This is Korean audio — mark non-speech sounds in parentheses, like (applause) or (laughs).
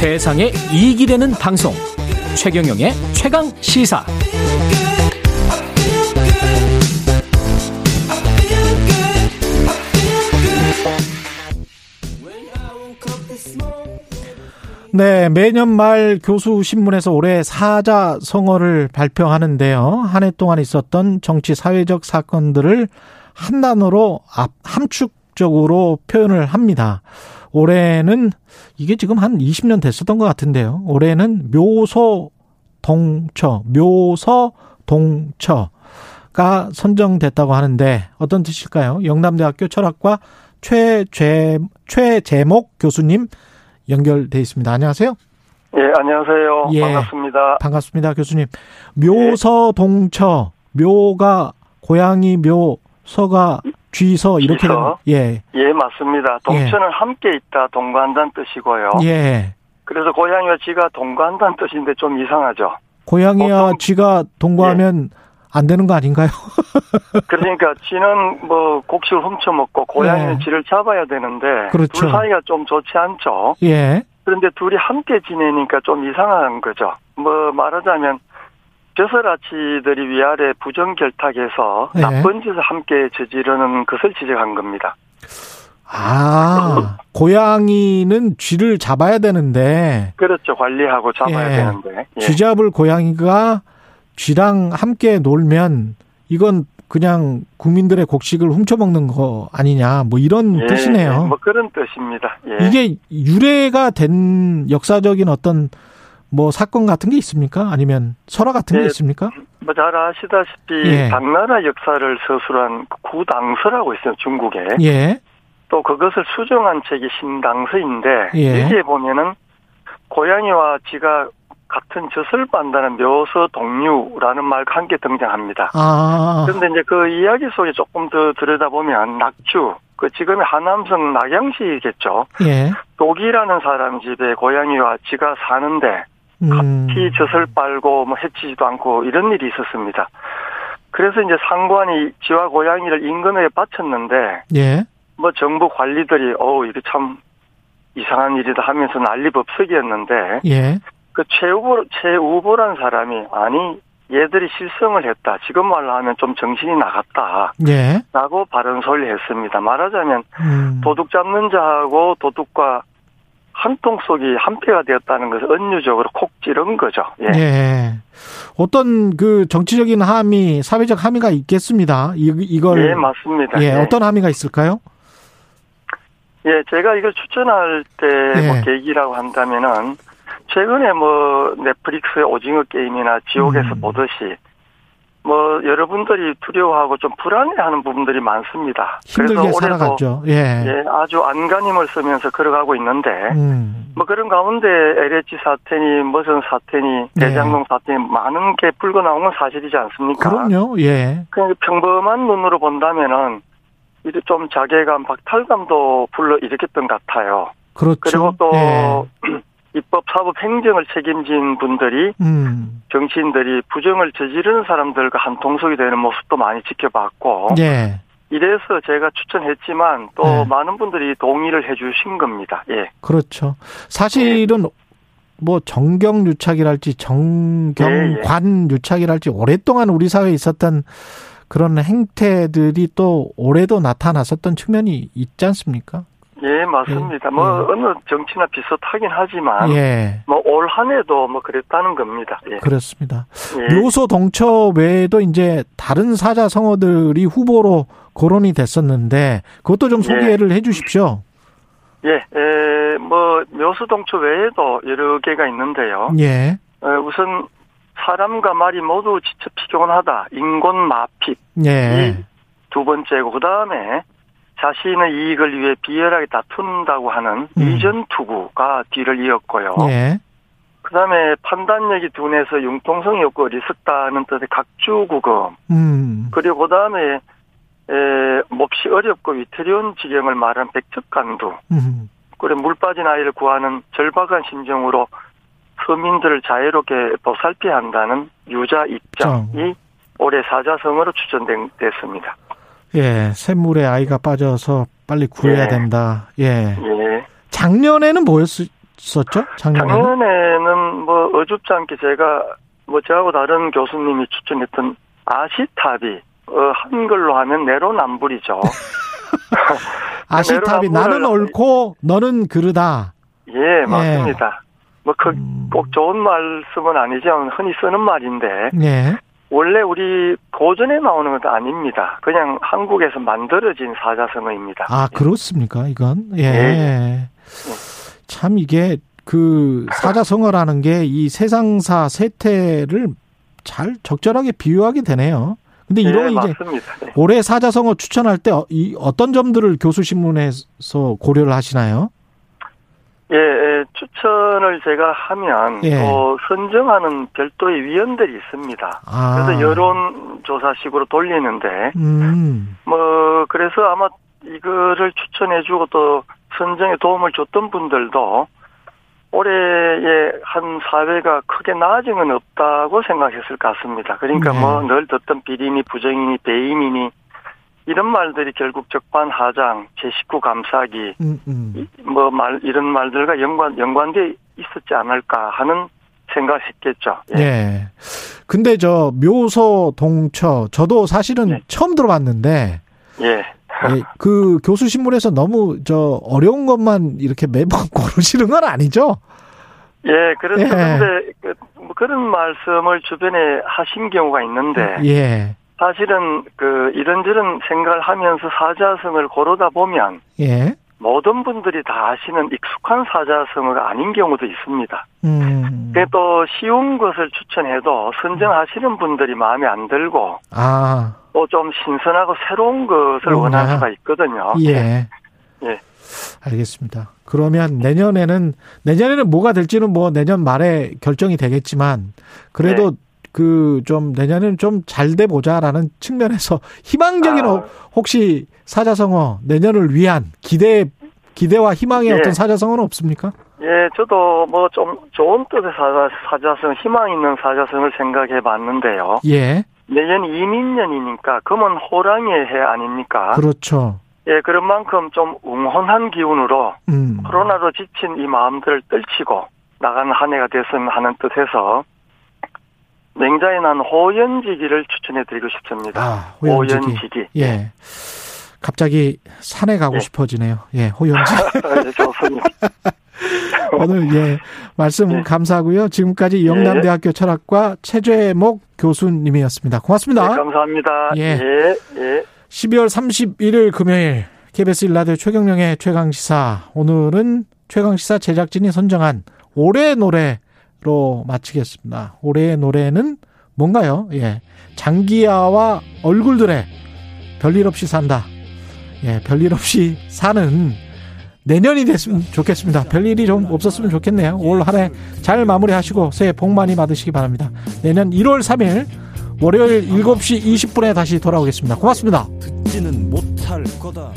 세상에 이익이 되는 방송 최경영의 최강 시사 네, 매년 말 교수 신문에서 올해 사자 성어를 발표하는데요. 한 해 동안 있었던 정치 사회적 사건들을 한 단어로 함축적으로 표현을 합니다. 올해는 이게 지금 한 20년 됐었던 것 같은데요. 올해는 묘소 동처, 묘서 동처가 선정됐다고 하는데 어떤 뜻일까요? 영남대학교 철학과 최재 최재목 교수님 연결돼 있습니다. 안녕하세요. 예, 안녕하세요. 예, 반갑습니다. 반갑습니다, 교수님. 묘서 동처, 묘가 고양이 묘, 서가 쥐서 이렇게 쥐서? 예. 예, 맞습니다. 동처는 예. 함께 있다 동거한다는 뜻이고요. 예. 그래서 고양이와 쥐가 동거한다는 뜻인데 좀 이상하죠. 고양이와 보통, 쥐가 동거하면 예. 안 되는 거 아닌가요? (laughs) 그러니까 쥐는 뭐 곡식을 훔쳐 먹고 고양이는 예. 쥐를 잡아야 되는데 그렇죠. 둘 사이가 좀 좋지 않죠. 예. 그런데 둘이 함께 지내니까 좀 이상한 거죠. 뭐 말하자면 벼슬아치들이 위아래 부정결탁해서 네. 나쁜 짓을 함께 저지르는 것을 지적한 겁니다. 아, 고양이는 쥐를 잡아야 되는데. 그렇죠. 관리하고 잡아야 예. 되는데. 예. 쥐 잡을 고양이가 쥐랑 함께 놀면 이건 그냥 국민들의 곡식을 훔쳐먹는 거 아니냐, 뭐 이런 예, 뜻이네요. 뭐 그런 뜻입니다. 예. 이게 유래가 된 역사적인 어떤 뭐 사건 같은 게 있습니까? 아니면 설화 같은 게 예, 있습니까? 뭐 잘 아시다시피 예. 당나라 역사를 서술한 구당서라고 있어요 중국에. 예. 또 그것을 수정한 책이 신당서인데 예. 여기에 보면은 고양이와 쥐가 같은 젖을 빤다는 묘서 동류라는 말과 함께 등장합니다. 아. 그런데 이제 그 이야기 속에 조금 더 들여다보면 낙주, 그 지금의 하남성 낙양시겠죠. 예. 독이라는 사람 집에 고양이와 쥐가 사는데 음. 같이 젖을 빨고 뭐 해치지도 않고 이런 일이 있었습니다. 그래서 이제 상관이 쥐와 고양이를 임금에게 바쳤는데 예. 뭐 정부 관리들이 어우 이게 참 이상한 일이다 하면서 난리법석이었는데 예. 그 최우보 최우보란 사람이 아니 얘들이 실성을 했다. 지금 말로 하면 좀 정신이 나갔다. 예. 라고 발언 소리를 했습니다. 말하자면 음. 도둑 잡는 자하고 도둑과 한 통 속이 한패가 되었다는 것을 은유적으로 콕 찌른 거죠. 예. 예. 어떤 그 정치적인 함의, 사회적 함의가 있겠습니다. 이, 이걸. 예, 맞습니다. 예, 예. 어떤 함의가 있을까요? 예, 제가 이걸 추천할 때뭐 예. 계기라고 한다면은 최근에 뭐 넷플릭스의 오징어 게임이나 지옥에서 음. 보듯이 뭐 여러분들이 두려워하고 좀 불안해하는 부분들이 많습니다. 힘들게 그래서 살아갔죠. 예. 예, 아주 안간힘을 쓰면서 걸어가고 있는데 음. 뭐 그런 가운데 LH 사태니 무슨 사태니 예. 대장동 사태니 많은 게 불고 나온 건 사실이지 않습니까? 그럼요. 예. 그냥 평범한 눈으로 본다면은 이제 좀 자괴감, 박탈감도 불러 일으켰던 것 같아요. 그렇죠. 그리고 또 예. (clears throat) 입법, 사법, 행정을 책임진 분들이 음. 정치인들이 부정을 저지르는 사람들과 한 통속이 되는 모습도 많이 지켜봤고 예. 이래서 제가 추천했지만 또 예. 많은 분들이 동의를 해주신 겁니다. 예. 그렇죠. 사실은 예. 뭐 정경 유착이랄지 정경관 예, 예. 유착이랄지 오랫동안 우리 사회에 있었던 그런 행태들이 또 올해도 나타났었던 측면이 있지 않습니까? 예, 맞습니다. 예. 뭐 예. 어느 정치나 비슷하긴 하지만 예. 뭐올 한해도 뭐 그랬다는 겁니다. 예. 그렇습니다. 예. 묘소 동처 외에도 이제 다른 사자 성어들이 후보로 거론이 됐었는데 그것도 좀 소개를 해 주십시오. 예, 에, 뭐 묘소 동처 외에도 여러 개가 있는데요. 예. 에, 우선 사람과 말이 모두 지쳐 피곤하다. 인곤 마핍. 예. 두 번째고 그다음에 자신의 이익을 위해 비열하게 다툰다고 하는 음. 이전 투구가 뒤를 이었고요. 예. 그다음에 판단력이 둔해서 융통성이 없고 어리석다는 뜻의 각주구금. 음. 그리고 그다음에 에, 몹시 어렵고 위태로운 지경을 말한 백척간두. 음. 그리고 물 빠진 아이를 구하는 절박한 심정으로 서민들을 자유롭게 보살펴야 한다는 유자 입장이 올해 사자성어로 추천됐습니다. 예, 샘물에 아이가 빠져서 빨리 구해야 예. 된다. 예. 예. 작년에는 뭐였지 어땠었죠? 작년에는? 작년에는 뭐 어줍지 않게 제가 뭐 저하고 다른 교수님이 추천했던 아시탑이 어, 한글로 하면 내로남불이죠. (laughs) 아시탑이 나는 옳고 너는 그르다. 예, 맞습니다. 예. 뭐꼭 음. 좋은 말씀은 아니지만 흔히 쓰는 말인데 예. 원래 우리 고전에 나오는 것도 아닙니다. 그냥 한국에서 만들어진 사자성어입니다. 아 그렇습니까? 이건 예. 예. 참 이게 그 사자성어라는 게 이 세상사 세태를 잘 적절하게 비유하게 되네요. 근데 이런 네, 이제 네. 올해 사자성어 추천할 때 어, 이 어떤 점들을 교수 신문에서 고려를 하시나요? 예, 예 추천을 제가 하면 예. 어, 선정하는 별도의 위원들이 있습니다. 아. 그래서 여론조사식으로 돌리는데 음. 뭐 그래서 아마 이거를 추천해주고 또 선정에 도움을 줬던 분들도 올해의 한 사회가 크게 나아진 건 없다고 생각했을 것 같습니다. 그러니까 네. 뭐늘 듣던 비리니 부정이니 배임이니 이런 말들이 결국 적반하장, 제19 감싸기, 음, 음. 뭐 말 이런 말들과 연관 연관돼 있었지 않을까 하는 생각했겠죠. 예. 네. 근데 저 묘소 동처 저도 사실은 네. 처음 들어봤는데 예. 예, 그 교수 신문에서 너무 저 어려운 것만 이렇게 매번 (laughs) 고르시는 건 아니죠? 예, 그렇죠. 예. 근데 그, 뭐 그런 말씀을 주변에 하신 경우가 있는데 예. 사실은 그 이런저런 생각을 하면서 사자성을 고르다 보면 예. 모든 분들이 다 아시는 익숙한 사자성어가 아닌 경우도 있습니다. 음. 또 쉬운 것을 추천해도 선정하시는 분들이 마음에 안 들고 아. 또 좀 신선하고 새로운 것을 오, 원할 수가 있거든요. 예. 예. 알겠습니다. 그러면 내년에는 내년에는 뭐가 될지는 뭐 내년 말에 결정이 되겠지만 그래도 네. 그 좀 내년에는 좀 잘 돼 보자라는 측면에서 (laughs) 희망적인 아. 혹시 사자성어 내년을 위한 기대 기대와 희망의 예. 어떤 사자성어는 없습니까? 예, 저도 뭐 좀 좋은 뜻의 사자, 사자성, 희망 있는 사자성을 생각해 봤는데요. 예. 내년 이민년이니까 금은 호랑이의 해 아닙니까? 그렇죠. 예, 그런 만큼 좀 웅혼한 기운으로 음. 코로나로 지친 이 마음들을 떨치고 나가는 한 해가 됐으면 하는 뜻에서 맹자에 난 호연지기를 추천해 드리고 싶습니다. 아, 호연지기. 호연지기. 예. 갑자기 산에 가고 예. 싶어지네요. 예, 호연지기. 네, (laughs) 좋습니다. (laughs) 오늘 예 말씀 예. 감사하고요. 지금까지 영남대학교 철학과 최재목 교수님이었습니다. 고맙습니다. 네, 감사합니다. 예. 예. 예. 12월 31일 금요일 KBS 일라디오 최경령의 최강 시사 오늘은 최강 시사 제작진이 선정한 올해 노래 로 마치겠습니다. 올해의 노래는 뭔가요? 예. 장기야와 얼굴들의 별일 없이 산다. 예, 별일 없이 사는 내년이 됐으면 좋겠습니다. 별일이 좀 없었으면 좋겠네요. 올 한 해 잘 마무리하시고 새해 복 많이 받으시기 바랍니다. 내년 1월 3일 월요일 7시 20분에 다시 돌아오겠습니다. 고맙습니다. 듣지는 못할 거다.